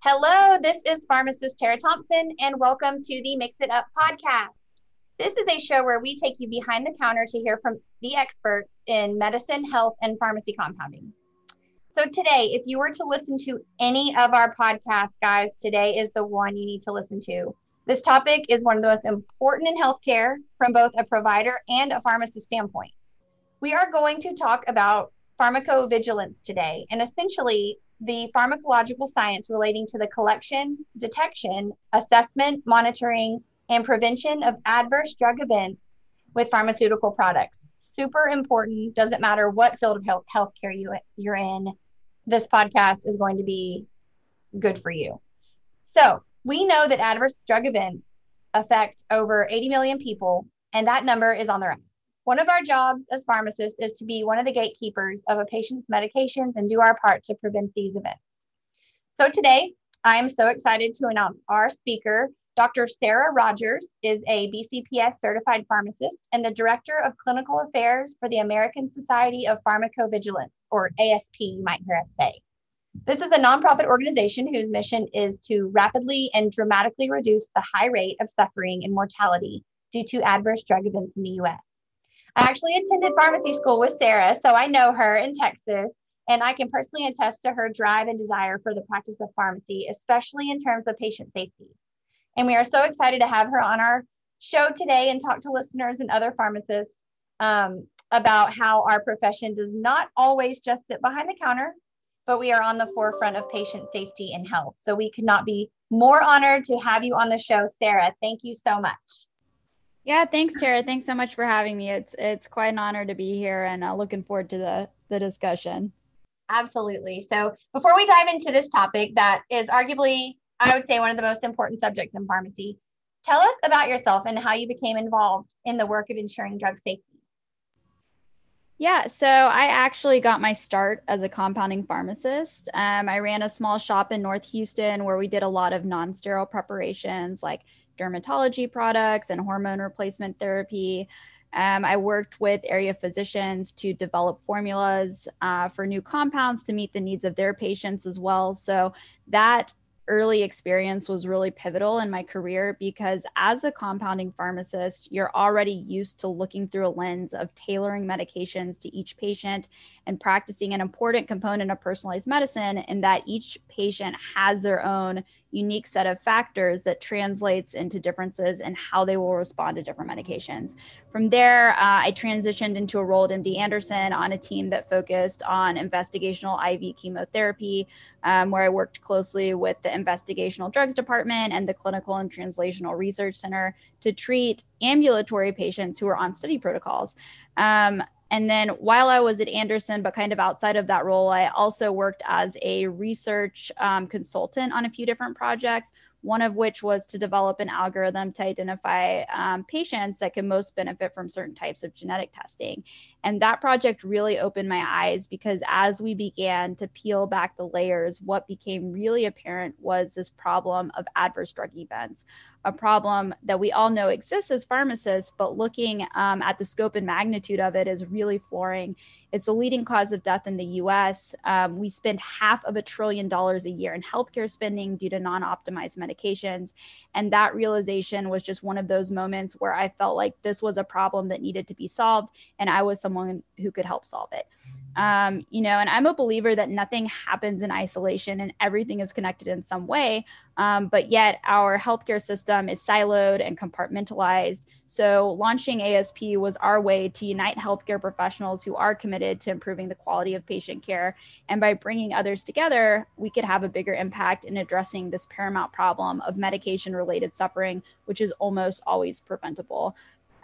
Hello, this is pharmacist Tara Thompson, and welcome to the Mix It Up podcast. This is a show where we take you behind the counter to hear from the experts in medicine, health, and pharmacy compounding. So, today, if you were to listen to any of our podcasts, guys, today is the one you need to listen to. This topic is one of the most important in healthcare from both a provider and a pharmacist standpoint. We are going to talk about pharmacovigilance today, and essentially the pharmacological science relating to the collection, detection, assessment, monitoring, and prevention of adverse drug events with pharmaceutical products. Super important. Doesn't matter what field of health healthcare you, you're in, this podcast is going to be good for you. So, we know that adverse drug events affect over 80 million people, and that number is on the rise. One of our jobs as pharmacists is to be one of the gatekeepers of a patient's medications and do our part to prevent these events. So today, I am so excited to announce our speaker. Dr. Sarah Rogers is a BCPS certified pharmacist and the director of clinical affairs for the American Society of Pharmacovigilance, or ASP, you might hear us say. This is a nonprofit organization whose mission is to rapidly and dramatically reduce the high rate of suffering and mortality due to adverse drug events in the US. I actually attended pharmacy school with Sarah, so I know her in Texas, and I can personally attest to her drive and desire for the practice of pharmacy, especially in terms of patient safety. And we are so excited to have her on our show today and talk to listeners and other pharmacists um, about how our profession does not always just sit behind the counter, but we are on the forefront of patient safety and health. So we could not be more honored to have you on the show, Sarah. Thank you so much. Yeah, thanks, Tara. Thanks so much for having me. It's it's quite an honor to be here, and uh, looking forward to the the discussion. Absolutely. So before we dive into this topic, that is arguably, I would say, one of the most important subjects in pharmacy. Tell us about yourself and how you became involved in the work of ensuring drug safety. Yeah, so I actually got my start as a compounding pharmacist. Um, I ran a small shop in North Houston where we did a lot of non sterile preparations like dermatology products and hormone replacement therapy. Um, I worked with area physicians to develop formulas uh, for new compounds to meet the needs of their patients as well. So that early experience was really pivotal in my career because as a compounding pharmacist, you're already used to looking through a lens of tailoring medications to each patient and practicing an important component of personalized medicine in that each patient has their own unique set of factors that translates into differences in how they will respond to different medications. From there, uh, I transitioned into a role at MD Anderson on a team that focused on investigational IV chemotherapy, um, where I worked closely with the investigational drugs department and the clinical and translational research center to treat ambulatory patients who were on study protocols. Um, and then while I was at Anderson, but kind of outside of that role, I also worked as a research um, consultant on a few different projects, one of which was to develop an algorithm to identify um, patients that can most benefit from certain types of genetic testing. And that project really opened my eyes because as we began to peel back the layers, what became really apparent was this problem of adverse drug events a problem that we all know exists as pharmacists, but looking um, at the scope and magnitude of it is really flooring. It's the leading cause of death in the US. Um, we spend half of a trillion dollars a year in healthcare spending due to non optimized medications. And that realization was just one of those moments where I felt like this was a problem that needed to be solved, and I was someone who could help solve it. Um, you know, and I'm a believer that nothing happens in isolation and everything is connected in some way. Um, but yet our healthcare system is siloed and compartmentalized. So launching ASP was our way to unite healthcare professionals who are committed to improving the quality of patient care. And by bringing others together, we could have a bigger impact in addressing this paramount problem of medication related suffering, which is almost always preventable.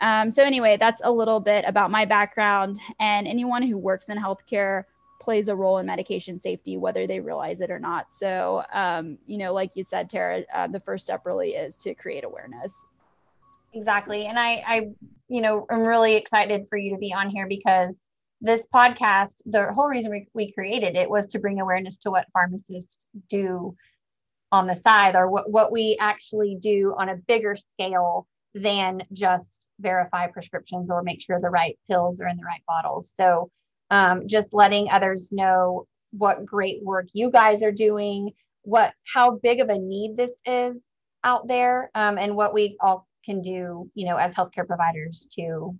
Um, so, anyway, that's a little bit about my background. And anyone who works in healthcare plays a role in medication safety, whether they realize it or not. So, um, you know, like you said, Tara, uh, the first step really is to create awareness. Exactly. And I, I, you know, I'm really excited for you to be on here because this podcast, the whole reason we, we created it was to bring awareness to what pharmacists do on the side or what, what we actually do on a bigger scale than just verify prescriptions or make sure the right pills are in the right bottles. So, um, just letting others know what great work you guys are doing, what how big of a need this is out there um, and what we all can do, you know, as healthcare providers to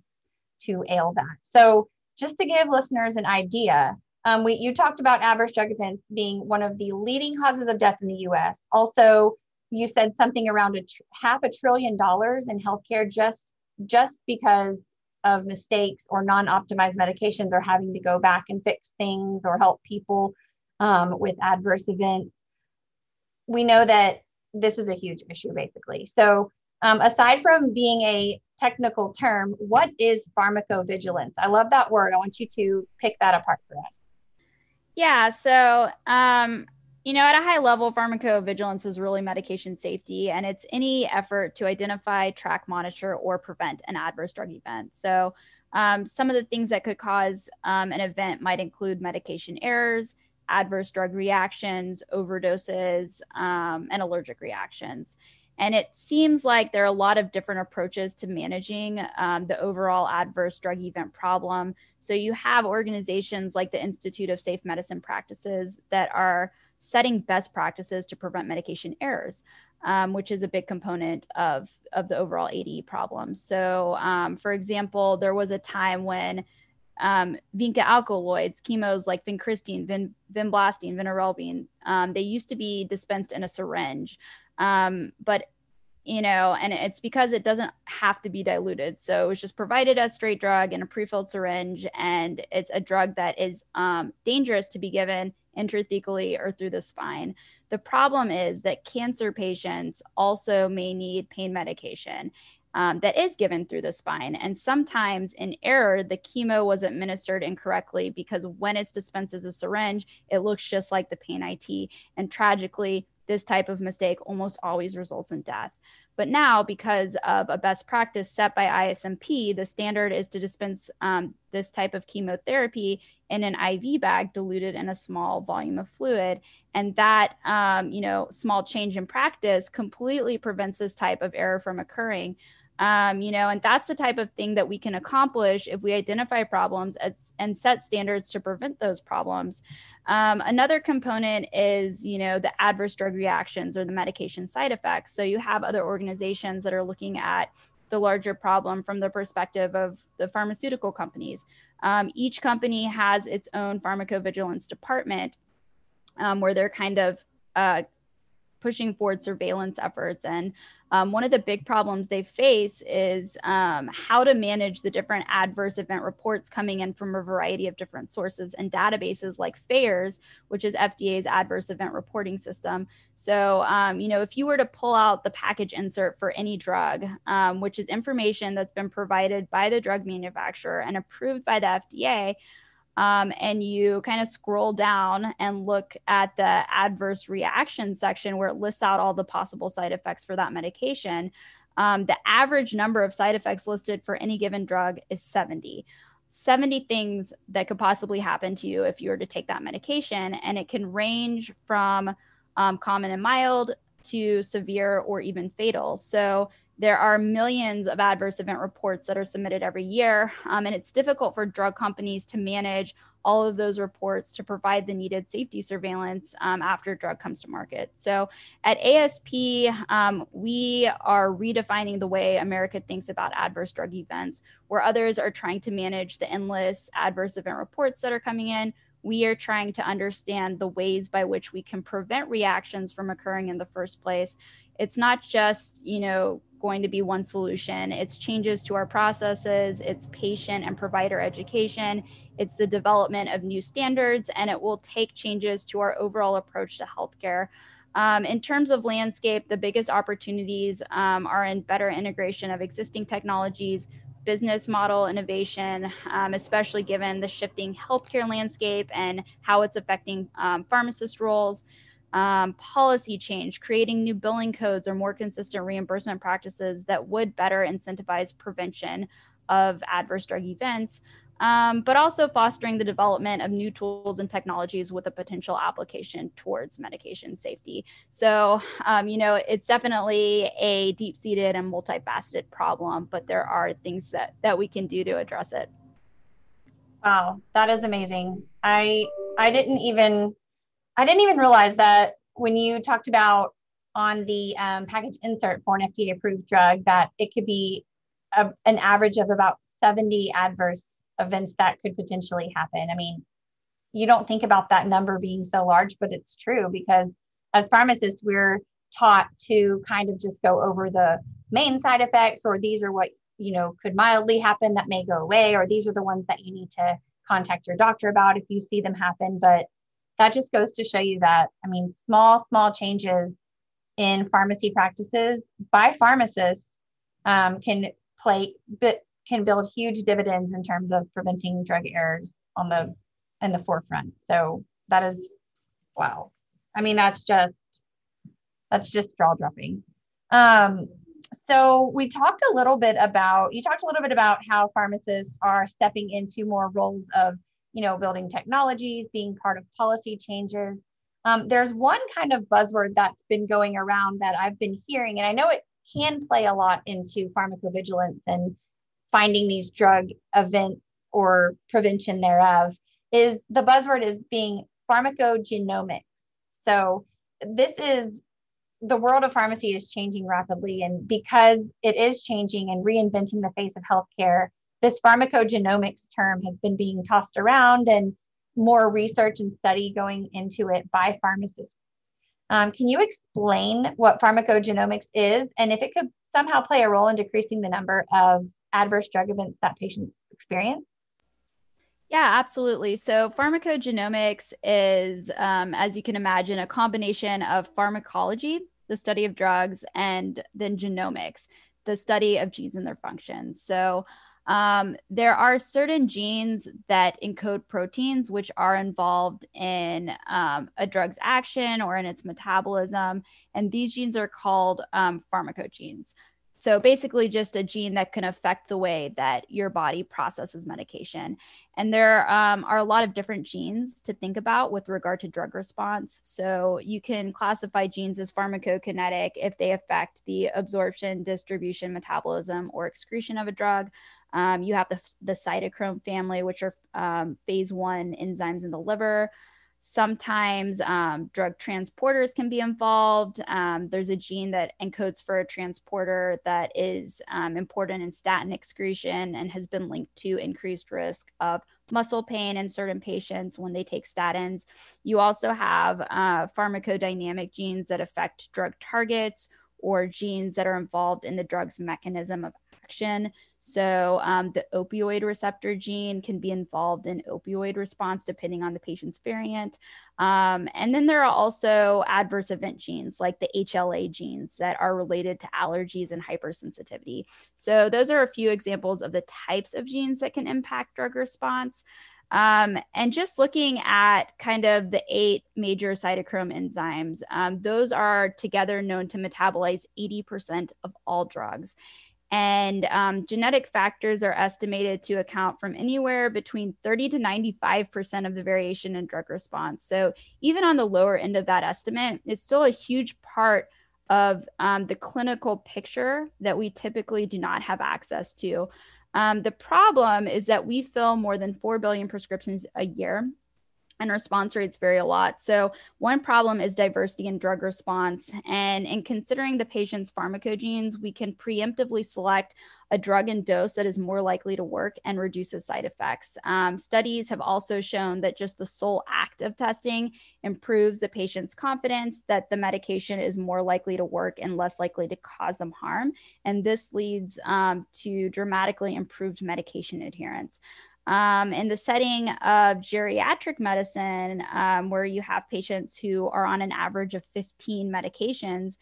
to ail that. So just to give listeners an idea, um, we you talked about adverse drug events being one of the leading causes of death in the U.S. Also, you said something around a tr- half a trillion dollars in healthcare just just because of mistakes or non-optimized medications or having to go back and fix things or help people um, with adverse events. We know that this is a huge issue, basically. So, um, aside from being a technical term, what is pharmacovigilance? I love that word. I want you to pick that apart for us. Yeah. So, um, you know, at a high level, pharmacovigilance is really medication safety, and it's any effort to identify, track, monitor, or prevent an adverse drug event. So, um, some of the things that could cause um, an event might include medication errors, adverse drug reactions, overdoses, um, and allergic reactions. And it seems like there are a lot of different approaches to managing um, the overall adverse drug event problem. So you have organizations like the Institute of Safe Medicine Practices that are setting best practices to prevent medication errors, um, which is a big component of, of the overall ADE problem. So, um, for example, there was a time when um, vinca alkaloids, chemos like vincristine, vin, vinblastine, vinorelbine, um, they used to be dispensed in a syringe. Um, but you know, and it's because it doesn't have to be diluted. So it's just provided as straight drug in a pre-filled syringe, and it's a drug that is um, dangerous to be given intrathecally or through the spine. The problem is that cancer patients also may need pain medication um, that is given through the spine. And sometimes in error, the chemo was administered incorrectly because when it's dispensed as a syringe, it looks just like the pain IT. And tragically, this type of mistake almost always results in death. But now, because of a best practice set by ISMP, the standard is to dispense um, this type of chemotherapy in an IV bag diluted in a small volume of fluid. And that, um, you know, small change in practice completely prevents this type of error from occurring. Um, you know, and that's the type of thing that we can accomplish if we identify problems as, and set standards to prevent those problems. Um, another component is, you know, the adverse drug reactions or the medication side effects. So you have other organizations that are looking at the larger problem from the perspective of the pharmaceutical companies. Um, each company has its own pharmacovigilance department um, where they're kind of uh, pushing forward surveillance efforts and um, one of the big problems they face is um, how to manage the different adverse event reports coming in from a variety of different sources and databases like FAERS, which is FDA's adverse event reporting system. So, um, you know, if you were to pull out the package insert for any drug, um, which is information that's been provided by the drug manufacturer and approved by the FDA, um, and you kind of scroll down and look at the adverse reaction section where it lists out all the possible side effects for that medication, um, the average number of side effects listed for any given drug is 70. 70 things that could possibly happen to you if you were to take that medication. And it can range from um, common and mild to severe or even fatal. So there are millions of adverse event reports that are submitted every year, um, and it's difficult for drug companies to manage all of those reports to provide the needed safety surveillance um, after a drug comes to market. So at ASP, um, we are redefining the way America thinks about adverse drug events, where others are trying to manage the endless adverse event reports that are coming in. We are trying to understand the ways by which we can prevent reactions from occurring in the first place. It's not just, you know, going to be one solution. It's changes to our processes, it's patient and provider education, it's the development of new standards, and it will take changes to our overall approach to healthcare. Um, in terms of landscape, the biggest opportunities um, are in better integration of existing technologies, business model innovation, um, especially given the shifting healthcare landscape and how it's affecting um, pharmacist roles um, policy change, creating new billing codes or more consistent reimbursement practices that would better incentivize prevention of adverse drug events, um, but also fostering the development of new tools and technologies with a potential application towards medication safety. So, um, you know, it's definitely a deep seated and multifaceted problem, but there are things that, that we can do to address it. Wow, that is amazing. I I didn't even I didn't even realize that when you talked about on the um, package insert for an FDA approved drug that it could be a, an average of about 70 adverse events that could potentially happen. I mean, you don't think about that number being so large, but it's true because as pharmacists, we're taught to kind of just go over the main side effects or these are what you know could mildly happen that may go away or these are the ones that you need to contact your doctor about if you see them happen but that just goes to show you that i mean small small changes in pharmacy practices by pharmacists um, can play but can build huge dividends in terms of preventing drug errors on the in the forefront. So that is wow. I mean that's just that's just jaw dropping um, so we talked a little bit about you talked a little bit about how pharmacists are stepping into more roles of you know building technologies being part of policy changes um, there's one kind of buzzword that's been going around that i've been hearing and i know it can play a lot into pharmacovigilance and finding these drug events or prevention thereof is the buzzword is being pharmacogenomics so this is the world of pharmacy is changing rapidly. And because it is changing and reinventing the face of healthcare, this pharmacogenomics term has been being tossed around and more research and study going into it by pharmacists. Um, can you explain what pharmacogenomics is and if it could somehow play a role in decreasing the number of adverse drug events that patients experience? Yeah, absolutely. So, pharmacogenomics is, um, as you can imagine, a combination of pharmacology, the study of drugs, and then genomics, the study of genes and their functions. So, um, there are certain genes that encode proteins which are involved in um, a drug's action or in its metabolism. And these genes are called um, pharmacogenes. So basically, just a gene that can affect the way that your body processes medication. And there um, are a lot of different genes to think about with regard to drug response. So you can classify genes as pharmacokinetic if they affect the absorption, distribution, metabolism, or excretion of a drug. Um, you have the, the cytochrome family, which are um, phase one enzymes in the liver. Sometimes um, drug transporters can be involved. Um, there's a gene that encodes for a transporter that is um, important in statin excretion and has been linked to increased risk of muscle pain in certain patients when they take statins. You also have uh, pharmacodynamic genes that affect drug targets or genes that are involved in the drug's mechanism of action. So, um, the opioid receptor gene can be involved in opioid response depending on the patient's variant. Um, and then there are also adverse event genes like the HLA genes that are related to allergies and hypersensitivity. So, those are a few examples of the types of genes that can impact drug response. Um, and just looking at kind of the eight major cytochrome enzymes, um, those are together known to metabolize 80% of all drugs. And um, genetic factors are estimated to account from anywhere between 30 to 95% of the variation in drug response. So, even on the lower end of that estimate, it's still a huge part of um, the clinical picture that we typically do not have access to. Um, the problem is that we fill more than 4 billion prescriptions a year and response rates vary a lot. So, one problem is diversity in drug response. And in considering the patient's pharmacogenes, we can preemptively select a drug and dose that is more likely to work and reduces side effects. Um, studies have also shown that just the sole act of testing improves the patient's confidence that the medication is more likely to work and less likely to cause them harm. And this leads um, to dramatically improved medication adherence. Um, in the setting of geriatric medicine, um, where you have patients who are on an average of 15 medications,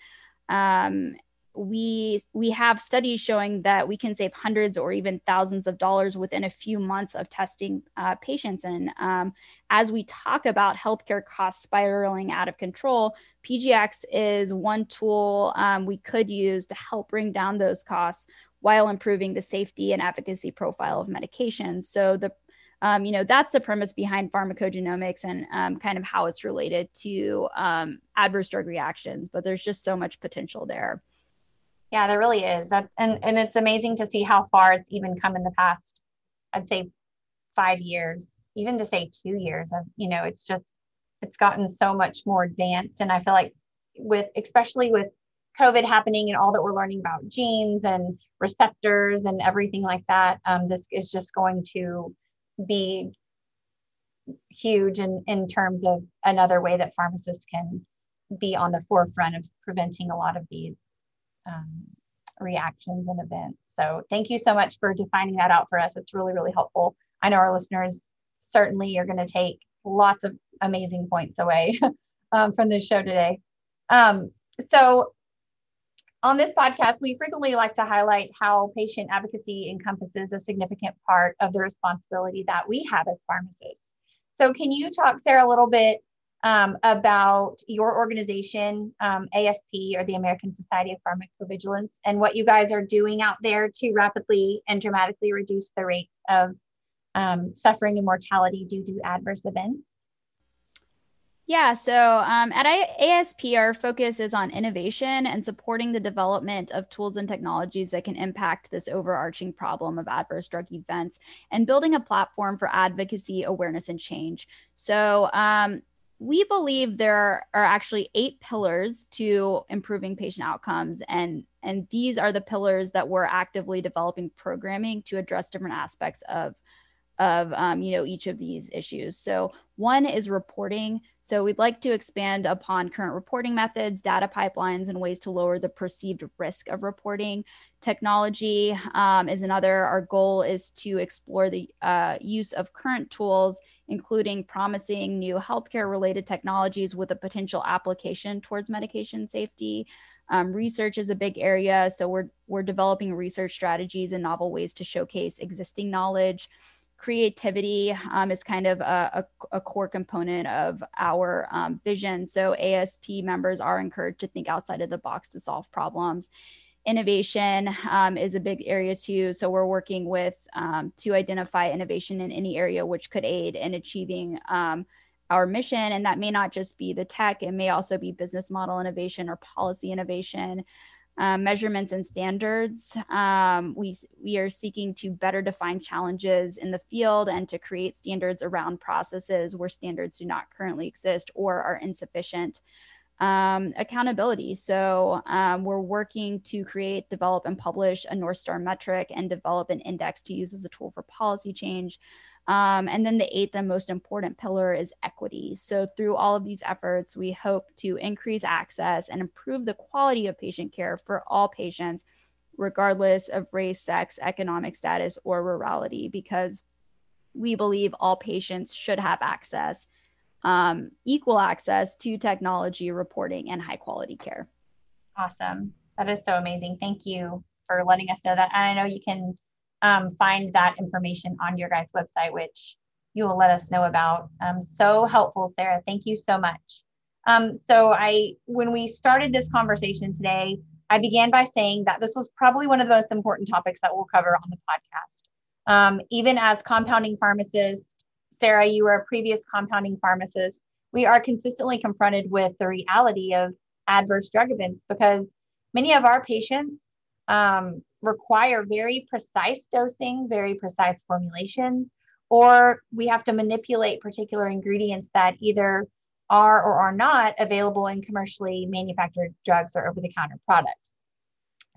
um, we we have studies showing that we can save hundreds or even thousands of dollars within a few months of testing uh, patients. And um, as we talk about healthcare costs spiraling out of control, PGX is one tool um, we could use to help bring down those costs while improving the safety and efficacy profile of medications. So the um, you know that's the premise behind pharmacogenomics and um, kind of how it's related to um, adverse drug reactions. But there's just so much potential there. Yeah, there really is. That and and it's amazing to see how far it's even come in the past. I'd say five years, even to say two years. Of you know, it's just it's gotten so much more advanced. And I feel like with especially with COVID happening and all that we're learning about genes and receptors and everything like that, um, this is just going to be huge in, in terms of another way that pharmacists can be on the forefront of preventing a lot of these um, reactions and events. So thank you so much for defining that out for us. It's really, really helpful. I know our listeners certainly are going to take lots of amazing points away um, from this show today. Um, so on this podcast, we frequently like to highlight how patient advocacy encompasses a significant part of the responsibility that we have as pharmacists. So, can you talk, Sarah, a little bit um, about your organization, um, ASP, or the American Society of Pharmacovigilance, and what you guys are doing out there to rapidly and dramatically reduce the rates of um, suffering and mortality due to adverse events? Yeah, so um, at ASP, our focus is on innovation and supporting the development of tools and technologies that can impact this overarching problem of adverse drug events and building a platform for advocacy, awareness, and change. So, um, we believe there are actually eight pillars to improving patient outcomes and and these are the pillars that we're actively developing programming to address different aspects of of um, you know each of these issues. So one is reporting so we'd like to expand upon current reporting methods data pipelines and ways to lower the perceived risk of reporting. Technology um, is another. Our goal is to explore the uh, use of current tools including promising new healthcare related technologies with a potential application towards medication safety. Um, research is a big area so we're we're developing research strategies and novel ways to showcase existing knowledge creativity um, is kind of a, a, a, core component of our um, vision. So ASP members are encouraged to think outside of the box to solve problems. Innovation um, is a big area too. So we're working with um, to identify innovation in any area which could aid in achieving um, our mission. And that may not just be the tech, it may also be business model innovation or policy innovation um, measurements and standards. Um, we, we are seeking to better define challenges in the field and to create standards around processes where standards do not currently exist or are insufficient. Um, accountability. So um, we're working to create, develop, and publish a North Star metric and develop an index to use as a tool for policy change. Um, and then the eighth and most important pillar is equity. So, through all of these efforts, we hope to increase access and improve the quality of patient care for all patients, regardless of race, sex, economic status, or rurality, because we believe all patients should have access, um, equal access to technology, reporting, and high quality care. Awesome. That is so amazing. Thank you for letting us know that. And I know you can um, find that information on your guys' website, which you will let us know about. Um, so helpful, Sarah. Thank you so much. Um, so I, when we started this conversation today, I began by saying that this was probably one of the most important topics that we'll cover on the podcast. Um, even as compounding pharmacists, Sarah, you were a previous compounding pharmacist. We are consistently confronted with the reality of adverse drug events because many of our patients um, require very precise dosing, very precise formulations, or we have to manipulate particular ingredients that either are or are not available in commercially manufactured drugs or over the counter products.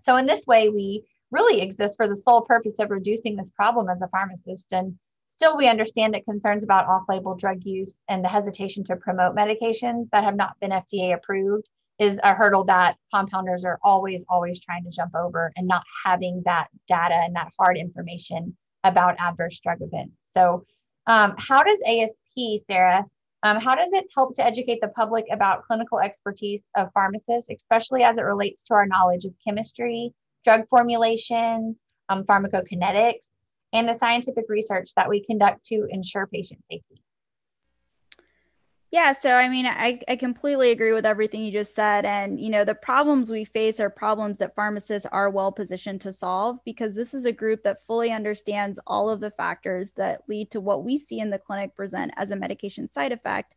So, in this way, we really exist for the sole purpose of reducing this problem as a pharmacist. And still, we understand that concerns about off label drug use and the hesitation to promote medications that have not been FDA approved is a hurdle that compounders are always, always trying to jump over and not having that data and that hard information about adverse drug events. So, um, how does ASP, Sarah, um, how does it help to educate the public about clinical expertise of pharmacists, especially as it relates to our knowledge of chemistry, drug formulations, um, pharmacokinetics, and the scientific research that we conduct to ensure patient safety? Yeah, so I mean, I, I completely agree with everything you just said. And, you know, the problems we face are problems that pharmacists are well positioned to solve because this is a group that fully understands all of the factors that lead to what we see in the clinic present as a medication side effect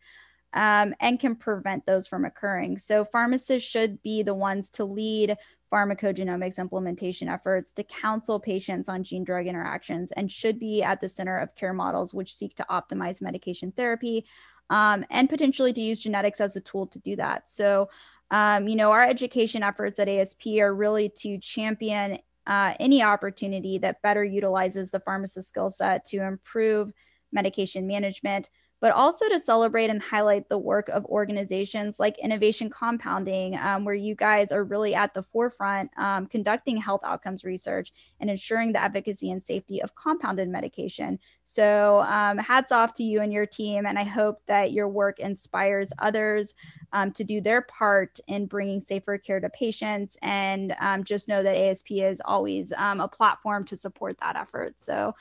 um, and can prevent those from occurring. So, pharmacists should be the ones to lead pharmacogenomics implementation efforts to counsel patients on gene drug interactions and should be at the center of care models which seek to optimize medication therapy um, and potentially to use genetics as a tool to do that. So, um, you know, our education efforts at ASP are really to champion uh, any opportunity that better utilizes the pharmacist skill set to improve medication management, but also to celebrate and highlight the work of organizations like Innovation Compounding, um, where you guys are really at the forefront um, conducting health outcomes research and ensuring the efficacy and safety of compounded medication. So, um, hats off to you and your team. And I hope that your work inspires others um, to do their part in bringing safer care to patients. And um, just know that ASP is always um, a platform to support that effort. So,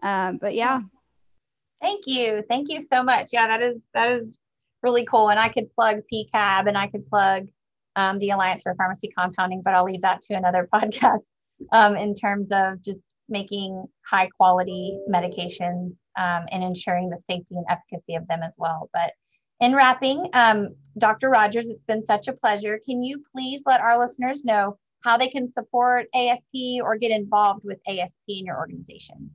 but yeah. Thank you. Thank you so much. Yeah, that is that is really cool. And I could plug PCAB and I could plug um, the Alliance for Pharmacy Compounding, but I'll leave that to another podcast um, in terms of just making high quality medications um, and ensuring the safety and efficacy of them as well. But in wrapping, um, Dr. Rogers, it's been such a pleasure. Can you please let our listeners know how they can support ASP or get involved with ASP in your organization?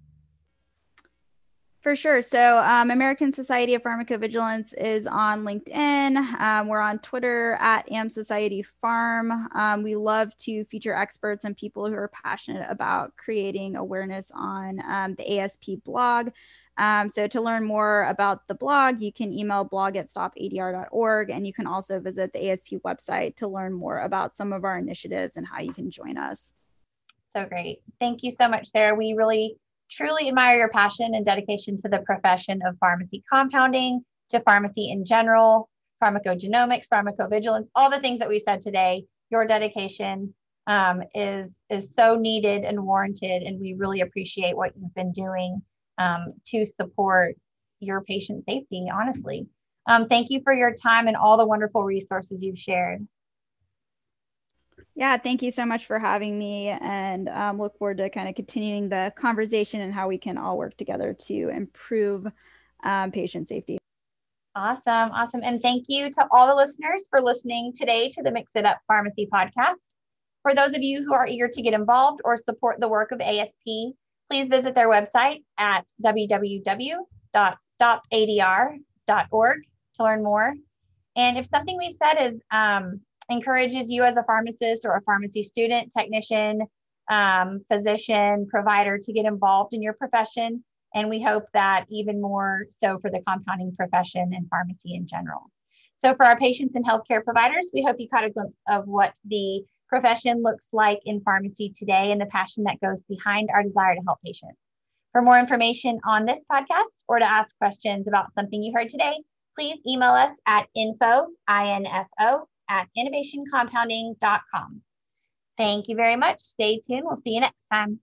For sure. So, um, American Society of Pharmacovigilance is on LinkedIn. Um, we're on Twitter at Am Society Farm. Um, we love to feature experts and people who are passionate about creating awareness on um, the ASP blog. Um, so, to learn more about the blog, you can email blog at stopadr.org. And you can also visit the ASP website to learn more about some of our initiatives and how you can join us. So great. Thank you so much, Sarah. We really truly admire your passion and dedication to the profession of pharmacy compounding, to pharmacy in general, pharmacogenomics, pharmacovigilance, all the things that we said today. Your dedication um, is is so needed and warranted, and we really appreciate what you've been doing um, to support your patient safety. Honestly, um, thank you for your time and all the wonderful resources you've shared. Yeah, thank you so much for having me and um, look forward to kind of continuing the conversation and how we can all work together to improve um, patient safety. Awesome. Awesome. And thank you to all the listeners for listening today to the Mix It Up Pharmacy podcast. For those of you who are eager to get involved or support the work of ASP, please visit their website at www.stopadr.org to learn more. And if something we've said is um, encourages you as a pharmacist or a pharmacy student, technician, um, physician, provider to get involved in your profession. And we hope that even more so for the compounding profession and pharmacy in general. So, for our patients and healthcare providers, we hope you caught a glimpse of what the profession looks like in pharmacy today and the passion that goes behind our desire to help patients. For more information on this podcast or to ask questions about something you heard today, please email us at info, I-N-F-O, at innovationcompounding.com. Thank you very much. Stay tuned. We'll see you next time.